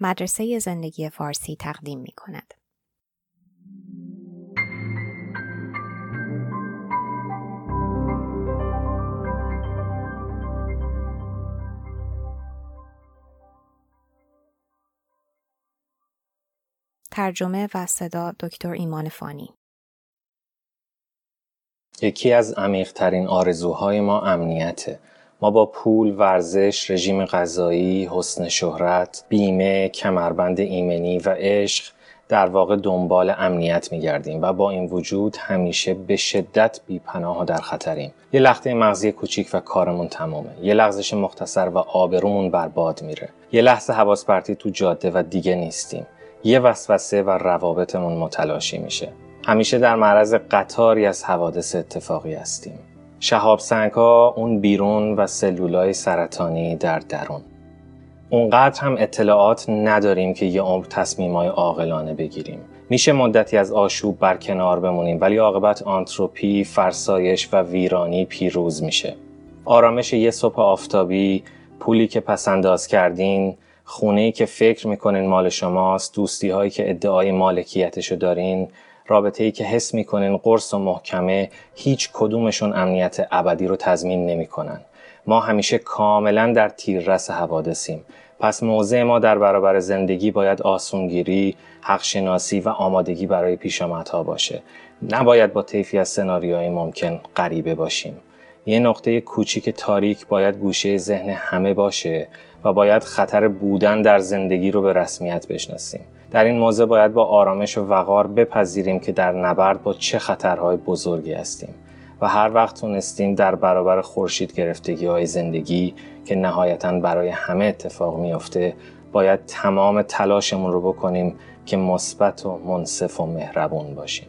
مدرسه زندگی فارسی تقدیم می کند. ترجمه و صدا دکتر ایمان فانی یکی از عمیقترین آرزوهای ما امنیته. ما با پول، ورزش، رژیم غذایی، حسن شهرت، بیمه، کمربند ایمنی و عشق در واقع دنبال امنیت میگردیم و با این وجود همیشه به شدت بیپناه در خطریم. یه لحظه مغزی کوچیک و کارمون تمامه. یه لغزش مختصر و آبرومون برباد میره. یه لحظه حواس پرتی تو جاده و دیگه نیستیم. یه وسوسه و روابطمون متلاشی میشه. همیشه در معرض قطاری از حوادث اتفاقی هستیم. شهاب سنگ ها اون بیرون و سلولای سرطانی در درون. اونقدر هم اطلاعات نداریم که یه عمر تصمیمای عاقلانه بگیریم. میشه مدتی از آشوب برکنار بمونیم ولی عاقبت آنتروپی، فرسایش و ویرانی پیروز میشه. آرامش یه صبح آفتابی، پولی که پسنداز کردین، خونه ای که فکر می‌کنین مال شماست، دوستی هایی که ادعای مالکیتشو دارین، رابطه ای که حس می‌کنین قرص و محکمه هیچ کدومشون امنیت ابدی رو تضمین نمی‌کنن. ما همیشه کاملا در تیررس حوادثیم. پس موضع ما در برابر زندگی باید آسونگیری، حقشناسی و آمادگی برای پیشامدها باشه. نباید با طیفی از سناریوهای ممکن غریبه باشیم. یه نقطه کوچیک تاریک باید گوشه ذهن همه باشه و باید خطر بودن در زندگی رو به رسمیت بشناسیم. در این موضع باید با آرامش و وقار بپذیریم که در نبرد با چه خطرهای بزرگی هستیم و هر وقت تونستیم در برابر خورشید گرفتگی های زندگی که نهایتا برای همه اتفاق میافته باید تمام تلاشمون رو بکنیم که مثبت و منصف و مهربون باشیم.